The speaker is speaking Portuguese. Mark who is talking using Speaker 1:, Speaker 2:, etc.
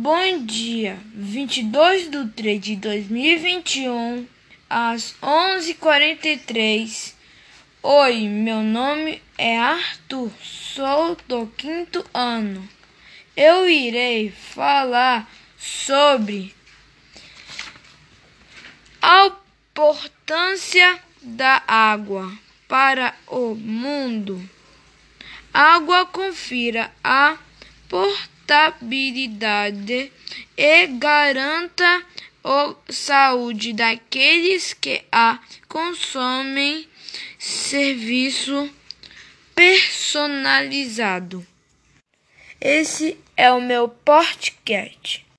Speaker 1: Bom dia, 22 de 3 de 2021, às 11h43. Oi, meu nome é Arthur, sou do quinto ano. Eu irei falar sobre a importância da água para o mundo. Água confira a portabilidade e garanta a saúde daqueles que a consomem. Serviço personalizado. Esse é o meu podcast.